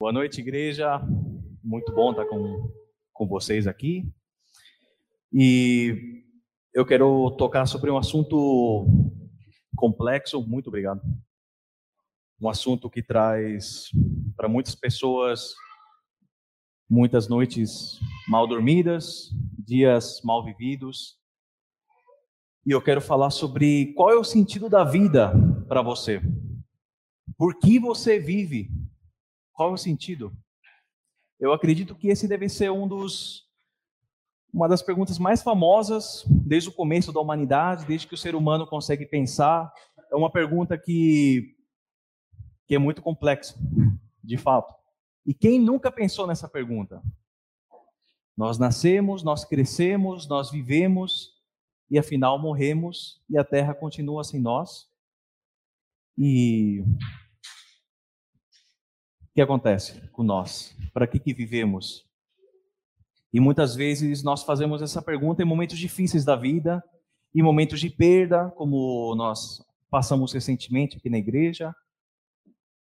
Boa noite, igreja. Muito bom estar com, com vocês aqui. E eu quero tocar sobre um assunto complexo. Muito obrigado. Um assunto que traz para muitas pessoas muitas noites mal dormidas, dias mal vividos. E eu quero falar sobre qual é o sentido da vida para você. Por que você vive? Qual é o sentido? Eu acredito que esse deve ser um dos uma das perguntas mais famosas desde o começo da humanidade, desde que o ser humano consegue pensar. É uma pergunta que que é muito complexa, de fato. E quem nunca pensou nessa pergunta? Nós nascemos, nós crescemos, nós vivemos e afinal morremos e a terra continua sem nós. E que acontece com nós? Para que, que vivemos? E muitas vezes nós fazemos essa pergunta em momentos difíceis da vida, em momentos de perda, como nós passamos recentemente aqui na igreja,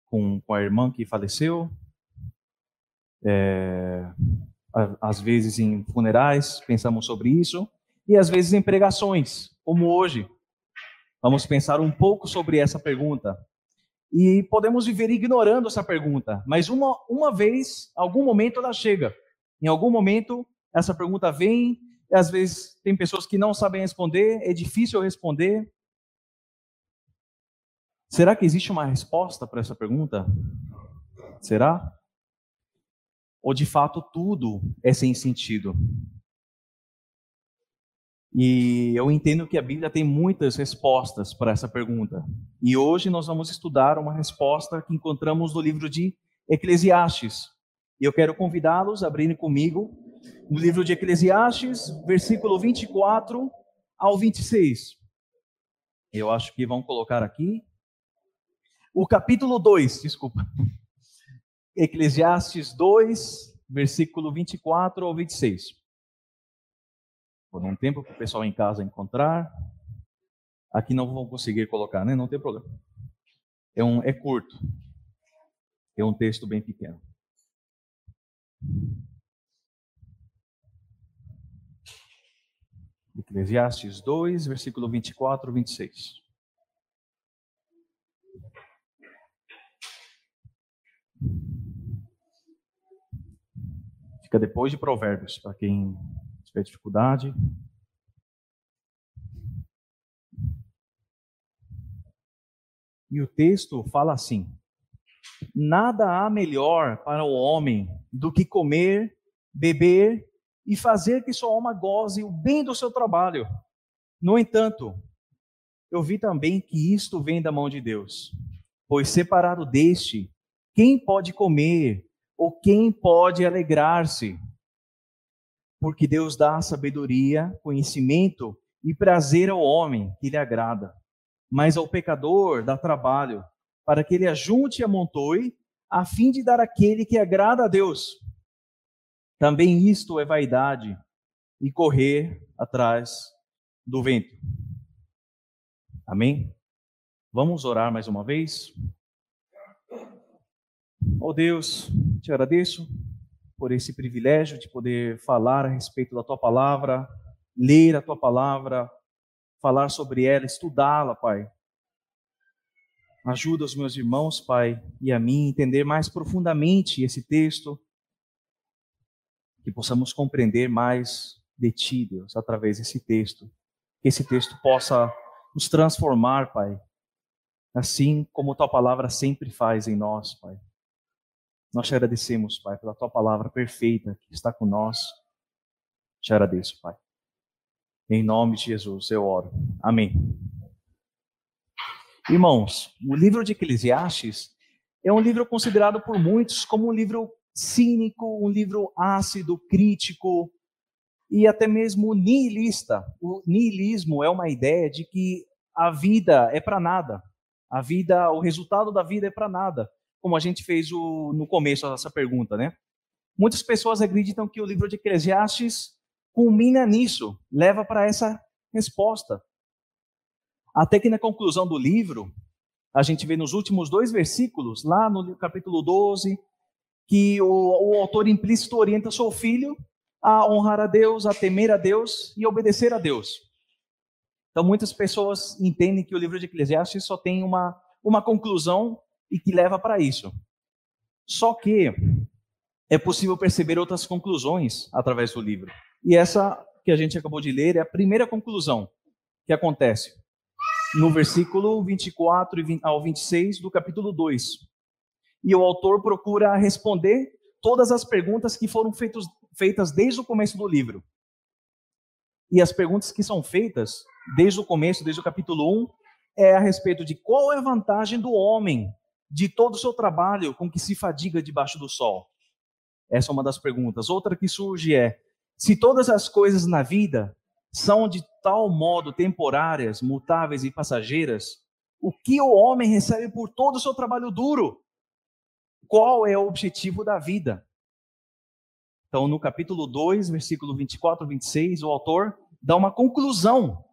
com, com a irmã que faleceu, é, às vezes em funerais, pensamos sobre isso, e às vezes em pregações, como hoje. Vamos pensar um pouco sobre essa pergunta. E podemos viver ignorando essa pergunta, mas uma, uma vez, algum momento ela chega. Em algum momento essa pergunta vem, e às vezes tem pessoas que não sabem responder, é difícil responder. Será que existe uma resposta para essa pergunta? Será? Ou de fato tudo é sem sentido? E eu entendo que a Bíblia tem muitas respostas para essa pergunta. E hoje nós vamos estudar uma resposta que encontramos no livro de Eclesiastes. E eu quero convidá-los a abrirem comigo no livro de Eclesiastes, versículo 24 ao 26. Eu acho que vão colocar aqui. O capítulo 2, desculpa. Eclesiastes 2, versículo 24 ao 26 por um tempo para o pessoal em casa encontrar. Aqui não vão conseguir colocar, né? Não tem problema. É, um, é curto. É um texto bem pequeno. Eclesiastes 2, versículo 24 26. Fica depois de Provérbios, para quem tiver dificuldade. E o texto fala assim: Nada há melhor para o homem do que comer, beber e fazer que sua alma goze o bem do seu trabalho. No entanto, eu vi também que isto vem da mão de Deus, pois separado deste, quem pode comer ou quem pode alegrar-se? Porque Deus dá sabedoria, conhecimento e prazer ao homem que lhe agrada. Mas ao pecador dá trabalho, para que ele ajunte e amontoe, a fim de dar aquele que agrada a Deus. Também isto é vaidade e correr atrás do vento. Amém? Vamos orar mais uma vez? Oh Deus, te agradeço por esse privilégio de poder falar a respeito da tua palavra, ler a tua palavra, falar sobre ela, estudá-la, Pai. Ajuda os meus irmãos, Pai, e a mim entender mais profundamente esse texto, que possamos compreender mais de Ti, Deus, através desse texto. Que esse texto possa nos transformar, Pai, assim como Tua palavra sempre faz em nós, Pai. Nós te agradecemos, Pai, pela tua palavra perfeita que está com nós. Te agradeço, Pai. Em nome de Jesus eu oro. Amém. Irmãos, o livro de Eclesiastes é um livro considerado por muitos como um livro cínico, um livro ácido, crítico e até mesmo nihilista. O nihilismo é uma ideia de que a vida é para nada. A vida, o resultado da vida é para nada como a gente fez o, no começo essa pergunta, né? Muitas pessoas acreditam que o livro de Eclesiastes culmina nisso, leva para essa resposta. Até que na conclusão do livro, a gente vê nos últimos dois versículos, lá no capítulo 12 que o, o autor implícito orienta seu filho a honrar a Deus, a temer a Deus e obedecer a Deus. Então, muitas pessoas entendem que o livro de Eclesiastes só tem uma, uma conclusão e que leva para isso. Só que é possível perceber outras conclusões através do livro. E essa que a gente acabou de ler é a primeira conclusão que acontece no versículo 24 ao 26 do capítulo 2. E o autor procura responder todas as perguntas que foram feitos, feitas desde o começo do livro. E as perguntas que são feitas desde o começo, desde o capítulo 1, é a respeito de qual é a vantagem do homem de todo o seu trabalho com que se fadiga debaixo do sol. Essa é uma das perguntas. Outra que surge é: se todas as coisas na vida são de tal modo temporárias, mutáveis e passageiras, o que o homem recebe por todo o seu trabalho duro? Qual é o objetivo da vida? Então, no capítulo 2, versículo 24 e 26, o autor dá uma conclusão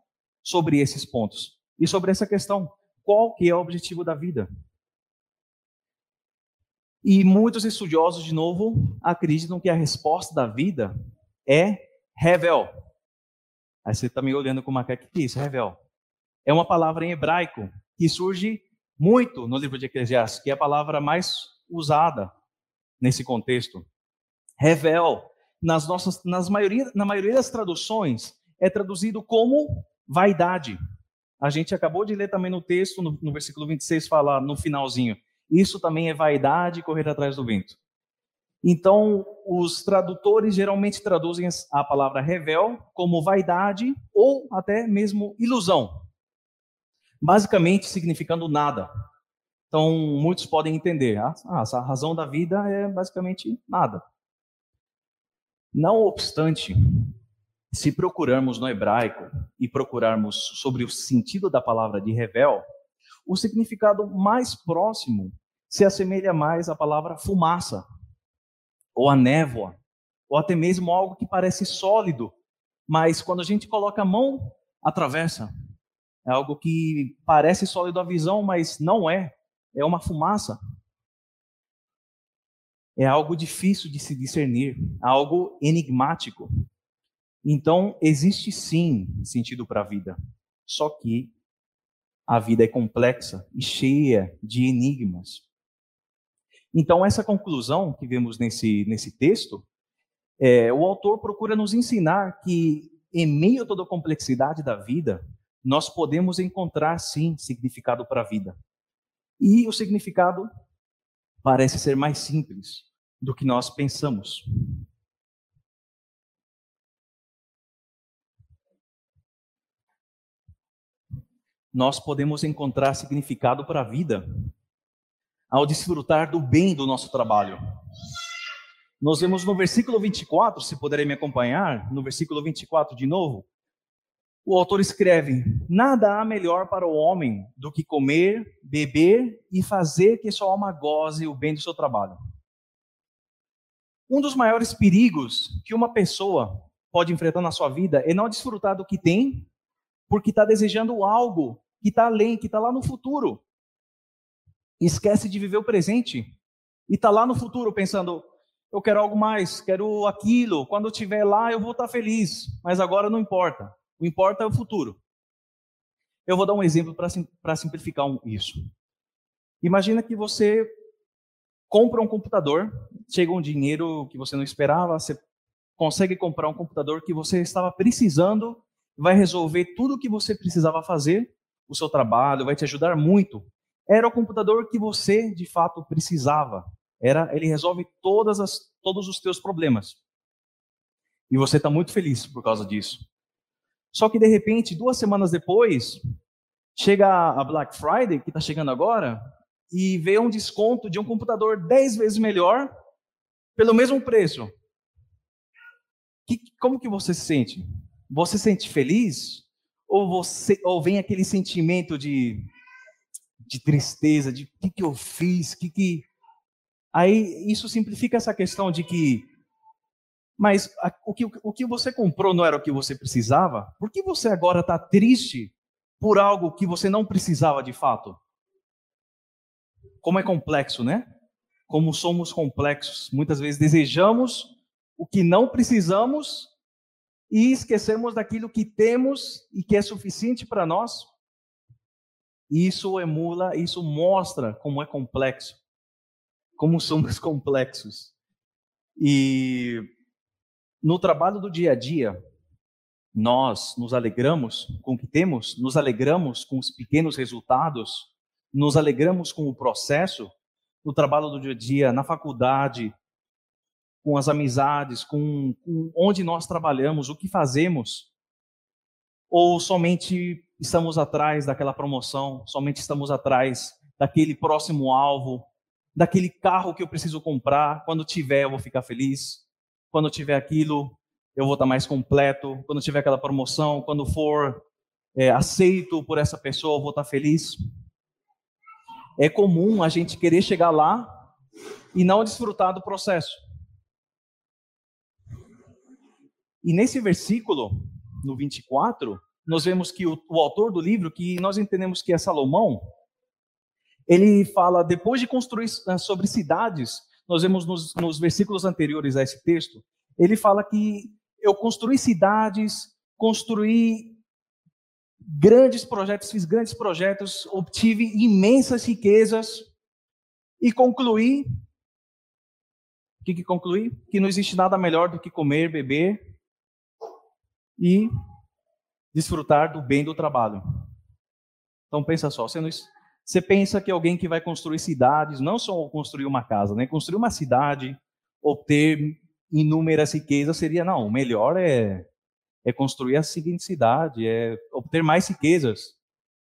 sobre esses pontos e sobre essa questão. Qual que é o objetivo da vida? E muitos estudiosos, de novo, acreditam que a resposta da vida é revel. Aí você está me olhando com uma cara, que é isso, revel? É uma palavra em hebraico que surge muito no livro de Eclesiastes, que é a palavra mais usada nesse contexto. Revel, nas nossas, nas maioria, na maioria das traduções, é traduzido como vaidade. A gente acabou de ler também no texto, no, no versículo 26, fala no finalzinho. Isso também é vaidade correr atrás do vento. Então, os tradutores geralmente traduzem a palavra revel como vaidade ou até mesmo ilusão, basicamente significando nada. Então, muitos podem entender, ah, a razão da vida é basicamente nada. Não obstante, se procurarmos no hebraico e procurarmos sobre o sentido da palavra de revel, o significado mais próximo se assemelha mais à palavra fumaça, ou a névoa, ou até mesmo algo que parece sólido, mas quando a gente coloca a mão, atravessa. É algo que parece sólido à visão, mas não é. É uma fumaça. É algo difícil de se discernir, algo enigmático. Então, existe sim sentido para a vida, só que a vida é complexa e cheia de enigmas. Então, essa conclusão que vemos nesse, nesse texto, é, o autor procura nos ensinar que, em meio a toda a complexidade da vida, nós podemos encontrar, sim, significado para a vida. E o significado parece ser mais simples do que nós pensamos. Nós podemos encontrar significado para a vida ao desfrutar do bem do nosso trabalho. Nós vemos no versículo 24, se puderem me acompanhar, no versículo 24 de novo, o autor escreve: Nada há melhor para o homem do que comer, beber e fazer que sua alma goze o bem do seu trabalho. Um dos maiores perigos que uma pessoa pode enfrentar na sua vida é não desfrutar do que tem porque está desejando algo que está além, que está lá no futuro. Esquece de viver o presente e está lá no futuro pensando: eu quero algo mais, quero aquilo. Quando eu estiver lá, eu vou estar tá feliz. Mas agora não importa. O importa é o futuro. Eu vou dar um exemplo para simplificar isso. Imagina que você compra um computador, chega um dinheiro que você não esperava, você consegue comprar um computador que você estava precisando vai resolver tudo o que você precisava fazer, o seu trabalho, vai te ajudar muito. Era o computador que você de fato precisava. Era, ele resolve todas as, todos os teus problemas. E você está muito feliz por causa disso. Só que de repente, duas semanas depois, chega a Black Friday, que está chegando agora, e vê um desconto de um computador 10 vezes melhor pelo mesmo preço. Que, como que você se sente? Você se sente feliz? Ou, você, ou vem aquele sentimento de, de tristeza, de o que, que eu fiz, que que... Aí isso simplifica essa questão de que, mas a, o, que, o que você comprou não era o que você precisava? Por que você agora está triste por algo que você não precisava de fato? Como é complexo, né? como somos complexos. Muitas vezes desejamos o que não precisamos e esquecemos daquilo que temos e que é suficiente para nós. Isso emula, isso mostra como é complexo, como somos complexos. E no trabalho do dia a dia, nós nos alegramos com o que temos, nos alegramos com os pequenos resultados, nos alegramos com o processo, no trabalho do dia a dia, na faculdade, com as amizades, com, com onde nós trabalhamos, o que fazemos, ou somente estamos atrás daquela promoção, somente estamos atrás daquele próximo alvo, daquele carro que eu preciso comprar, quando tiver eu vou ficar feliz, quando tiver aquilo eu vou estar mais completo, quando tiver aquela promoção, quando for é, aceito por essa pessoa eu vou estar feliz. É comum a gente querer chegar lá e não desfrutar do processo. E nesse versículo, no 24, nós vemos que o, o autor do livro, que nós entendemos que é Salomão, ele fala, depois de construir ah, sobre cidades, nós vemos nos, nos versículos anteriores a esse texto, ele fala que eu construí cidades, construí grandes projetos, fiz grandes projetos, obtive imensas riquezas e concluí. O que, que concluí? Que não existe nada melhor do que comer, beber e desfrutar do bem do trabalho. Então pensa só, você, não, você pensa que alguém que vai construir cidades, não só construir uma casa, né? construir uma cidade, obter inúmeras riquezas seria não, o melhor é é construir a seguinte cidade, é obter mais riquezas.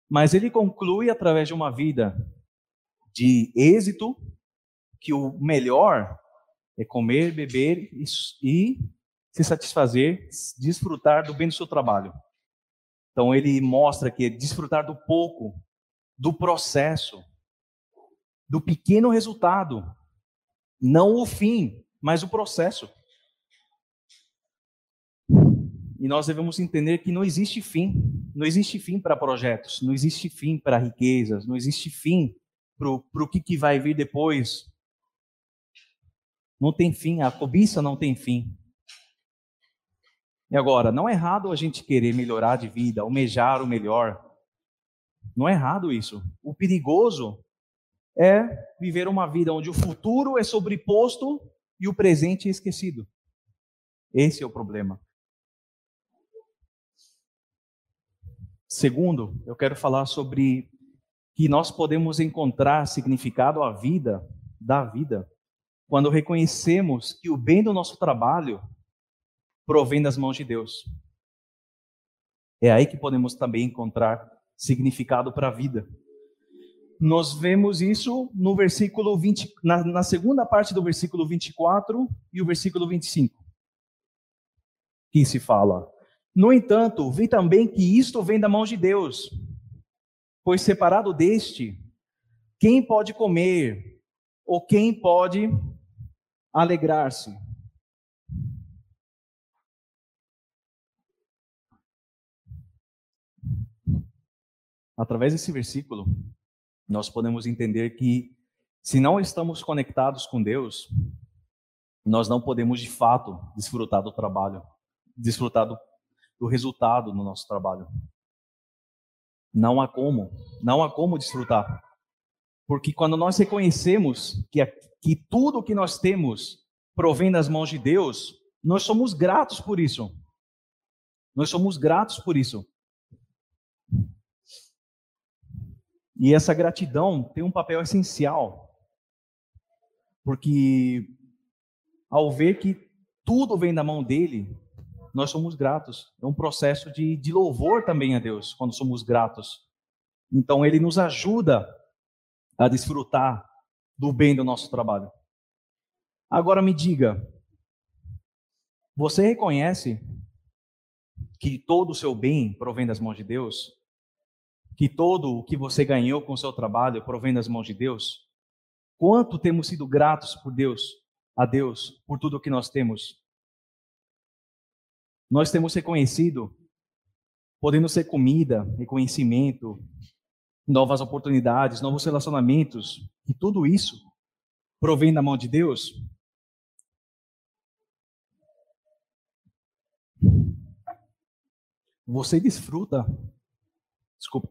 Mas ele conclui através de uma vida de êxito que o melhor é comer, beber e se satisfazer, desfrutar do bem do seu trabalho. Então ele mostra que é desfrutar do pouco, do processo, do pequeno resultado, não o fim, mas o processo. E nós devemos entender que não existe fim, não existe fim para projetos, não existe fim para riquezas, não existe fim para o que, que vai vir depois. Não tem fim, a cobiça não tem fim. E agora, não é errado a gente querer melhorar de vida, almejar o melhor. Não é errado isso. O perigoso é viver uma vida onde o futuro é sobreposto e o presente é esquecido. Esse é o problema. Segundo, eu quero falar sobre que nós podemos encontrar significado à vida, da vida, quando reconhecemos que o bem do nosso trabalho provém das mãos de Deus. É aí que podemos também encontrar significado para a vida. Nós vemos isso no versículo 20, na, na segunda parte do versículo 24 e o versículo 25, que se fala: No entanto, vi também que isto vem da mão de Deus, pois separado deste, quem pode comer ou quem pode alegrar-se? Através desse versículo, nós podemos entender que se não estamos conectados com Deus, nós não podemos de fato desfrutar do trabalho, desfrutar do, do resultado no nosso trabalho. Não há como, não há como desfrutar. Porque quando nós reconhecemos que, que tudo que nós temos provém das mãos de Deus, nós somos gratos por isso. Nós somos gratos por isso. E essa gratidão tem um papel essencial, porque ao ver que tudo vem da mão dele, nós somos gratos. É um processo de, de louvor também a Deus, quando somos gratos. Então, ele nos ajuda a desfrutar do bem do nosso trabalho. Agora me diga, você reconhece que todo o seu bem provém das mãos de Deus? Que todo o que você ganhou com o seu trabalho provém das mãos de Deus? Quanto temos sido gratos por Deus, a Deus, por tudo o que nós temos? Nós temos reconhecido, podendo ser comida, reconhecimento, novas oportunidades, novos relacionamentos, e tudo isso provém da mão de Deus? Você desfruta. Desculpa.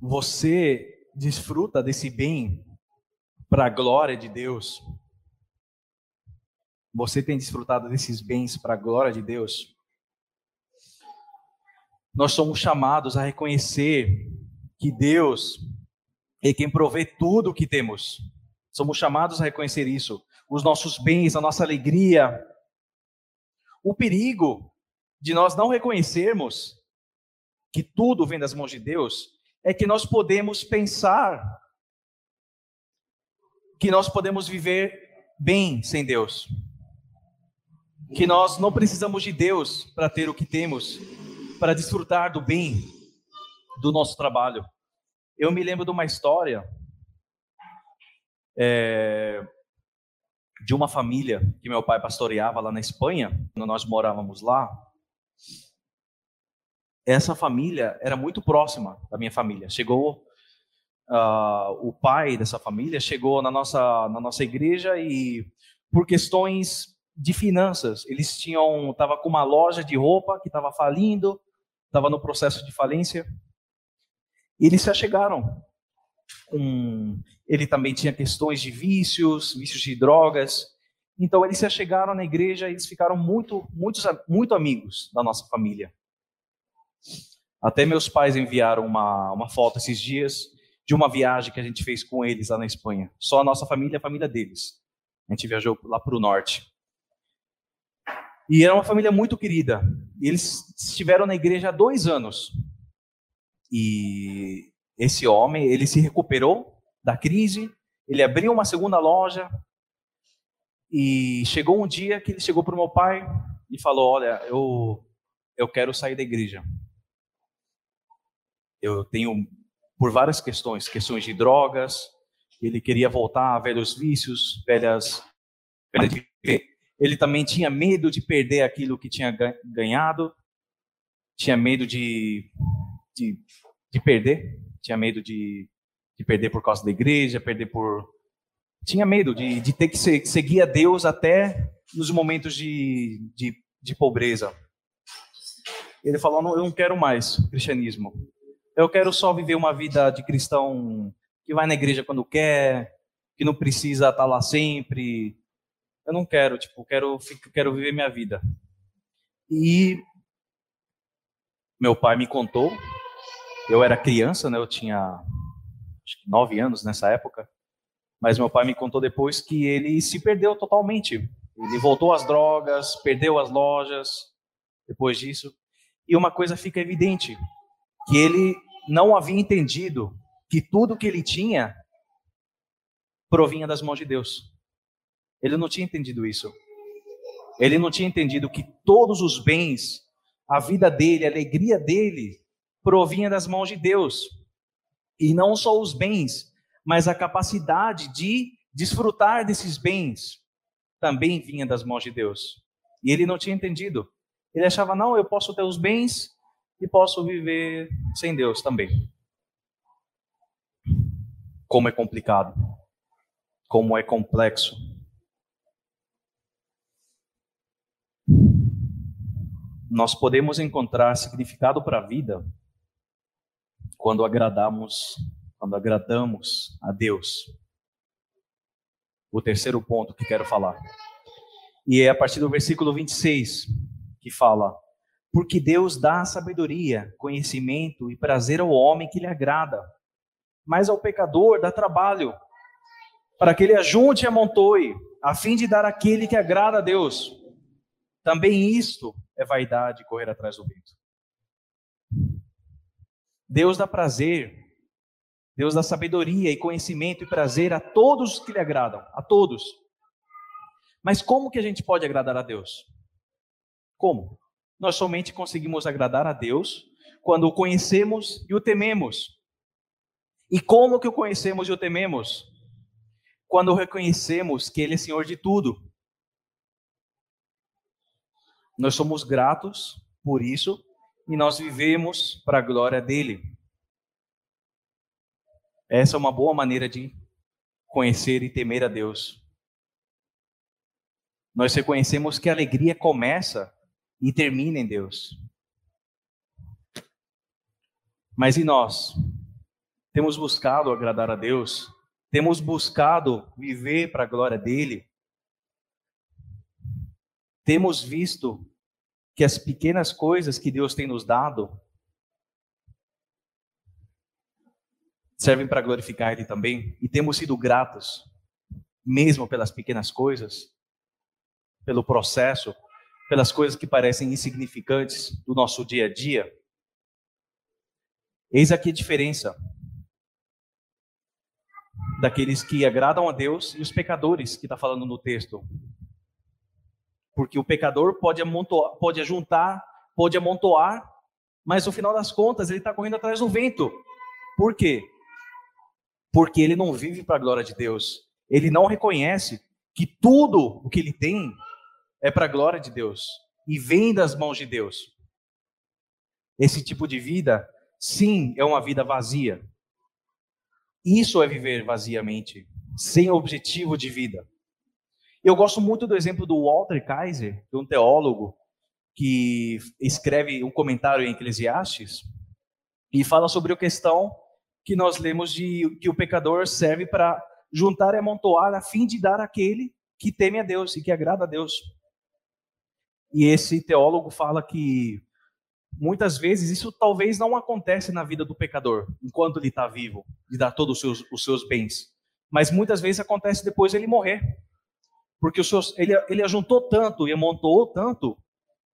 Você desfruta desse bem para a glória de Deus? Você tem desfrutado desses bens para a glória de Deus? Nós somos chamados a reconhecer que Deus é quem provê tudo o que temos. Somos chamados a reconhecer isso. Os nossos bens, a nossa alegria. O perigo de nós não reconhecermos que tudo vem das mãos de Deus é que nós podemos pensar que nós podemos viver bem sem Deus que nós não precisamos de Deus para ter o que temos, para desfrutar do bem do nosso trabalho. Eu me lembro de uma história é, de uma família que meu pai pastoreava lá na Espanha, quando nós morávamos lá. Essa família era muito próxima da minha família. Chegou uh, o pai dessa família chegou na nossa na nossa igreja e por questões de finanças. Eles tinham, estava com uma loja de roupa que estava falindo, estava no processo de falência. E eles se achegaram. Ele também tinha questões de vícios, vícios de drogas. Então eles se achegaram na igreja e eles ficaram muito, muito, muito amigos da nossa família. Até meus pais enviaram uma, uma foto esses dias de uma viagem que a gente fez com eles lá na Espanha. Só a nossa família e a família deles. A gente viajou lá para o norte. E era uma família muito querida. E eles estiveram na igreja há dois anos. E esse homem, ele se recuperou da crise, ele abriu uma segunda loja. E chegou um dia que ele chegou para o meu pai e falou: Olha, eu, eu quero sair da igreja. Eu tenho, por várias questões, questões de drogas, ele queria voltar a velhos vícios, velhas, ele também tinha medo de perder aquilo que tinha ganhado, tinha medo de, de, de perder, tinha medo de, de, perder por causa da igreja, perder por. Tinha medo de, de ter que seguir a Deus até nos momentos de, de, de pobreza. Ele falou: não, Eu não quero mais cristianismo. Eu quero só viver uma vida de cristão que vai na igreja quando quer, que não precisa estar lá sempre, eu não quero, tipo, quero, quero viver minha vida. E meu pai me contou, eu era criança, né? Eu tinha nove anos nessa época, mas meu pai me contou depois que ele se perdeu totalmente. Ele voltou às drogas, perdeu as lojas depois disso. E uma coisa fica evidente, que ele não havia entendido que tudo que ele tinha provinha das mãos de Deus. Ele não tinha entendido isso. Ele não tinha entendido que todos os bens, a vida dele, a alegria dele, provinha das mãos de Deus. E não só os bens, mas a capacidade de desfrutar desses bens também vinha das mãos de Deus. E ele não tinha entendido. Ele achava, não, eu posso ter os bens e posso viver sem Deus também. Como é complicado. Como é complexo. nós podemos encontrar significado para a vida quando agradamos, quando agradamos a Deus. O terceiro ponto que quero falar. E é a partir do versículo 26 que fala: Porque Deus dá sabedoria, conhecimento e prazer ao homem que lhe agrada, mas ao pecador dá trabalho, para que ele ajunte e amontoe, a fim de dar aquele que agrada a Deus. Também isto é vaidade correr atrás do vento. Deus dá prazer, Deus dá sabedoria e conhecimento e prazer a todos que lhe agradam, a todos. Mas como que a gente pode agradar a Deus? Como? Nós somente conseguimos agradar a Deus quando o conhecemos e o tememos. E como que o conhecemos e o tememos? Quando reconhecemos que Ele é Senhor de tudo nós somos gratos por isso e nós vivemos para a glória dele. Essa é uma boa maneira de conhecer e temer a Deus. Nós reconhecemos que a alegria começa e termina em Deus. Mas e nós? Temos buscado agradar a Deus? Temos buscado viver para a glória dele? Temos visto que as pequenas coisas que Deus tem nos dado servem para glorificar Ele também, e temos sido gratos, mesmo pelas pequenas coisas, pelo processo, pelas coisas que parecem insignificantes do nosso dia a dia. Eis aqui a diferença daqueles que agradam a Deus e os pecadores que está falando no texto. Porque o pecador pode, amontoar, pode ajuntar, pode amontoar, mas no final das contas ele está correndo atrás do vento. Por quê? Porque ele não vive para a glória de Deus. Ele não reconhece que tudo o que ele tem é para a glória de Deus e vem das mãos de Deus. Esse tipo de vida, sim, é uma vida vazia. Isso é viver vaziamente, sem objetivo de vida. Eu gosto muito do exemplo do Walter Kaiser, é um teólogo que escreve um comentário em Eclesiastes e fala sobre a questão que nós lemos de que o pecador serve para juntar e amontoar a fim de dar àquele que teme a Deus e que agrada a Deus. E esse teólogo fala que muitas vezes isso talvez não acontece na vida do pecador, enquanto ele está vivo, de dar todos os seus, os seus bens. Mas muitas vezes acontece depois ele morrer. Porque os seus, ele, ele ajuntou tanto e amontoou tanto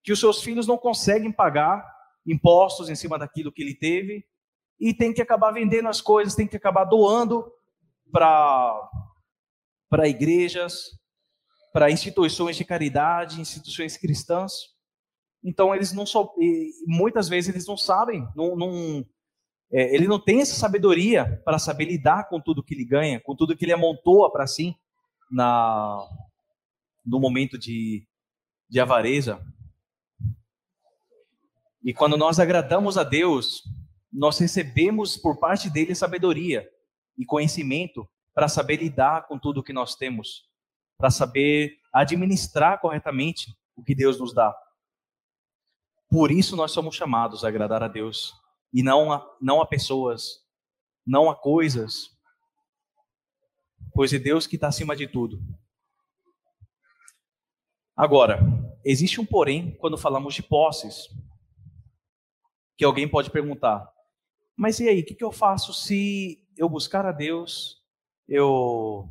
que os seus filhos não conseguem pagar impostos em cima daquilo que ele teve e tem que acabar vendendo as coisas, tem que acabar doando para igrejas, para instituições de caridade, instituições cristãs. Então eles não só, muitas vezes eles não sabem, não, não é, ele não tem essa sabedoria para saber lidar com tudo que ele ganha, com tudo que ele amontoa para si na no momento de, de avareza. E quando nós agradamos a Deus, nós recebemos por parte dele sabedoria e conhecimento para saber lidar com tudo que nós temos, para saber administrar corretamente o que Deus nos dá. Por isso nós somos chamados a agradar a Deus e não a, não a pessoas, não a coisas, pois é Deus que está acima de tudo. Agora, existe um porém quando falamos de posses, que alguém pode perguntar: mas e aí, o que, eu faço se eu buscar a Deus, eu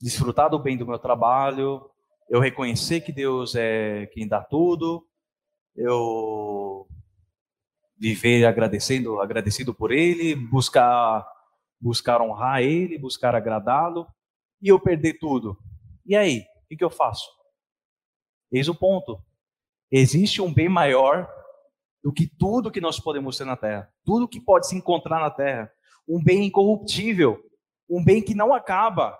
desfrutar do bem do meu trabalho, eu reconhecer que Deus é quem dá tudo, eu viver agradecendo, agradecido por Ele, buscar buscar honrar Ele, buscar agradá-lo, e eu perder tudo. E aí, o que eu faço? Eis o ponto. Existe um bem maior do que tudo que nós podemos ter na terra, tudo que pode se encontrar na terra. Um bem incorruptível, um bem que não acaba,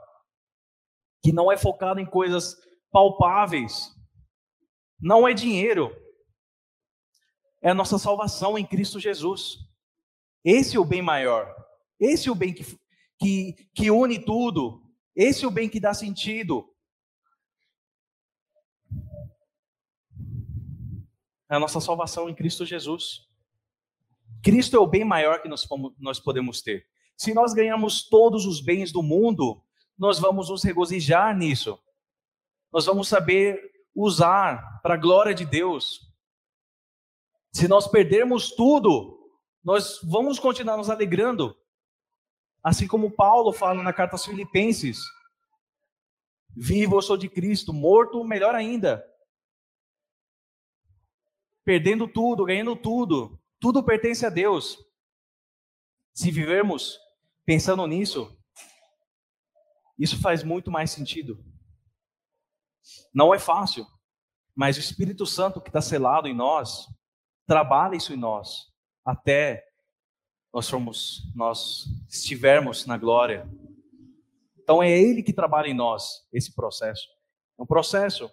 que não é focado em coisas palpáveis. Não é dinheiro, é a nossa salvação em Cristo Jesus. Esse é o bem maior. Esse é o bem que, que, que une tudo. Esse é o bem que dá sentido. É a nossa salvação em Cristo Jesus. Cristo é o bem maior que nós, podemos ter. Se nós ganhamos todos os bens do mundo, nós vamos nos regozijar nisso. Nós vamos saber usar para a glória de Deus. Se nós perdermos tudo, nós vamos continuar nos alegrando. Assim como Paulo fala na carta aos Filipenses: Vivo eu sou de Cristo, morto, melhor ainda perdendo tudo, ganhando tudo. Tudo pertence a Deus. Se vivermos pensando nisso, isso faz muito mais sentido. Não é fácil, mas o Espírito Santo que está selado em nós, trabalha isso em nós, até nós formos, nós estivermos na glória. Então é Ele que trabalha em nós esse processo. É um processo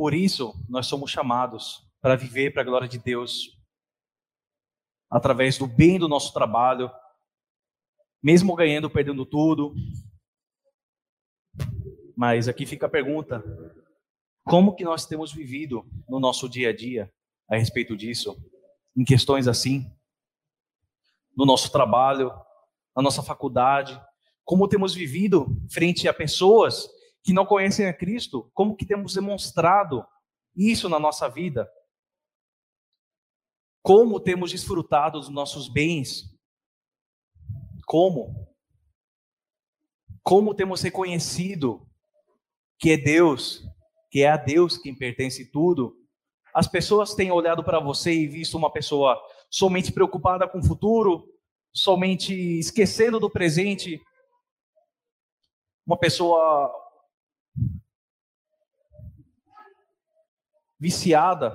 por isso, nós somos chamados para viver para a glória de Deus, através do bem do nosso trabalho, mesmo ganhando, perdendo tudo. Mas aqui fica a pergunta: como que nós temos vivido no nosso dia a dia a respeito disso, em questões assim, no nosso trabalho, na nossa faculdade, como temos vivido frente a pessoas que não conhecem a Cristo, como que temos demonstrado isso na nossa vida? Como temos desfrutado dos nossos bens? Como? Como temos reconhecido que é Deus, que é a Deus quem pertence tudo? As pessoas têm olhado para você e visto uma pessoa somente preocupada com o futuro, somente esquecendo do presente, uma pessoa viciada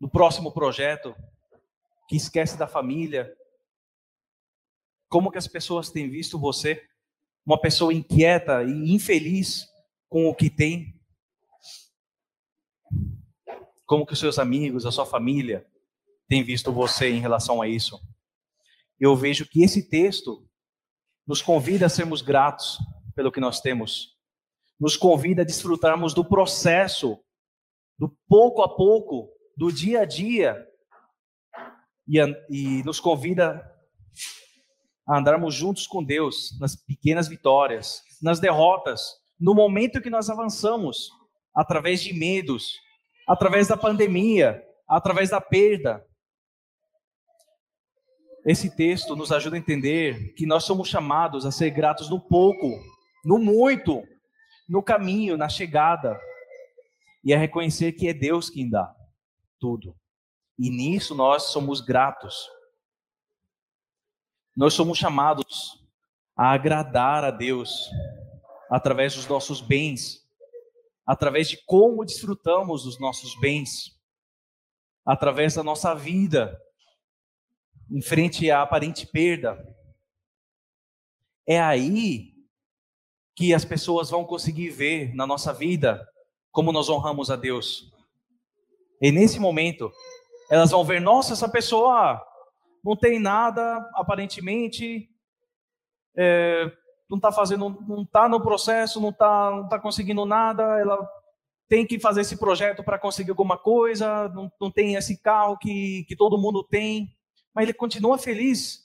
no próximo projeto, que esquece da família. Como que as pessoas têm visto você uma pessoa inquieta e infeliz com o que tem? Como que os seus amigos, a sua família têm visto você em relação a isso? Eu vejo que esse texto nos convida a sermos gratos pelo que nós temos, nos convida a desfrutarmos do processo do pouco a pouco, do dia a dia, e, e nos convida a andarmos juntos com Deus nas pequenas vitórias, nas derrotas, no momento que nós avançamos, através de medos, através da pandemia, através da perda. Esse texto nos ajuda a entender que nós somos chamados a ser gratos no pouco, no muito, no caminho, na chegada e a reconhecer que é Deus quem dá tudo. E nisso nós somos gratos. Nós somos chamados a agradar a Deus através dos nossos bens, através de como desfrutamos dos nossos bens, através da nossa vida em frente à aparente perda. É aí que as pessoas vão conseguir ver na nossa vida como nós honramos a Deus. E nesse momento, elas vão ver: nossa, essa pessoa não tem nada, aparentemente, é, não está fazendo, não está no processo, não está não tá conseguindo nada, ela tem que fazer esse projeto para conseguir alguma coisa, não, não tem esse carro que, que todo mundo tem, mas ele continua feliz.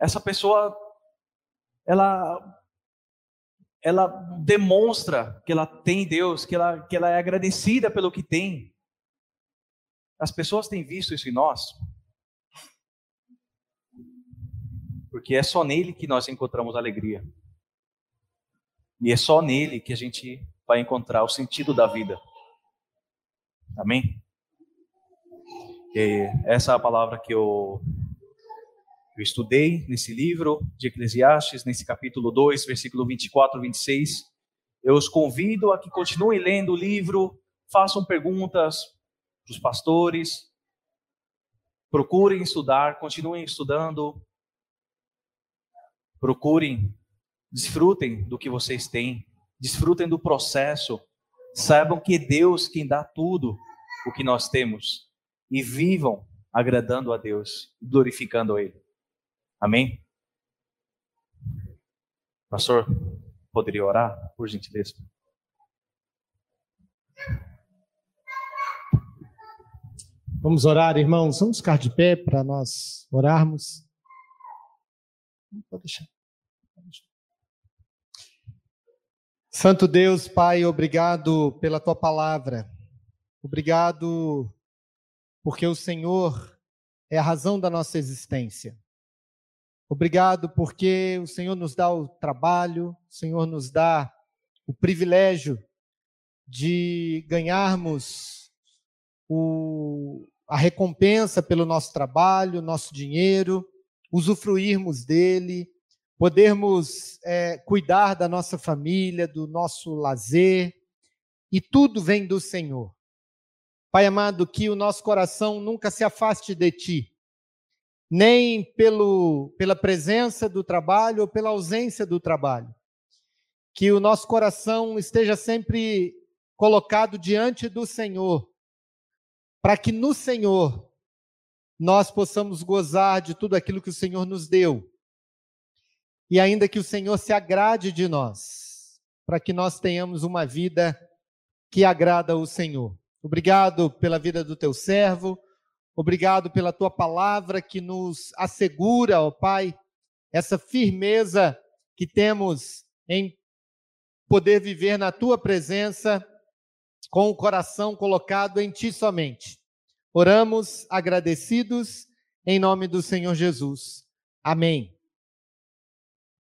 Essa pessoa, ela ela demonstra que ela tem Deus, que ela, que ela é agradecida pelo que tem. As pessoas têm visto isso em nós. Porque é só nele que nós encontramos alegria. E é só nele que a gente vai encontrar o sentido da vida. Amém? E essa é a palavra que eu eu estudei nesse livro de Eclesiastes, nesse capítulo 2, versículo 24 e 26. Eu os convido a que continuem lendo o livro, façam perguntas para os pastores, procurem estudar, continuem estudando, procurem, desfrutem do que vocês têm, desfrutem do processo, saibam que é Deus quem dá tudo o que nós temos e vivam agradando a Deus, glorificando a Ele. Amém? Pastor, poderia orar, por gentileza? Vamos orar, irmãos. Vamos ficar de pé para nós orarmos. Deixar. Santo Deus, Pai, obrigado pela tua palavra. Obrigado porque o Senhor é a razão da nossa existência. Obrigado porque o Senhor nos dá o trabalho, o Senhor nos dá o privilégio de ganharmos o, a recompensa pelo nosso trabalho, nosso dinheiro, usufruirmos dele, podermos é, cuidar da nossa família, do nosso lazer, e tudo vem do Senhor. Pai amado, que o nosso coração nunca se afaste de ti, nem pelo, pela presença do trabalho ou pela ausência do trabalho. Que o nosso coração esteja sempre colocado diante do Senhor, para que no Senhor nós possamos gozar de tudo aquilo que o Senhor nos deu. E ainda que o Senhor se agrade de nós, para que nós tenhamos uma vida que agrada ao Senhor. Obrigado pela vida do teu servo, obrigado pela tua palavra que nos assegura, ó Pai, essa firmeza que temos em poder viver na tua presença com o coração colocado em ti somente. Oramos agradecidos em nome do Senhor Jesus. Amém.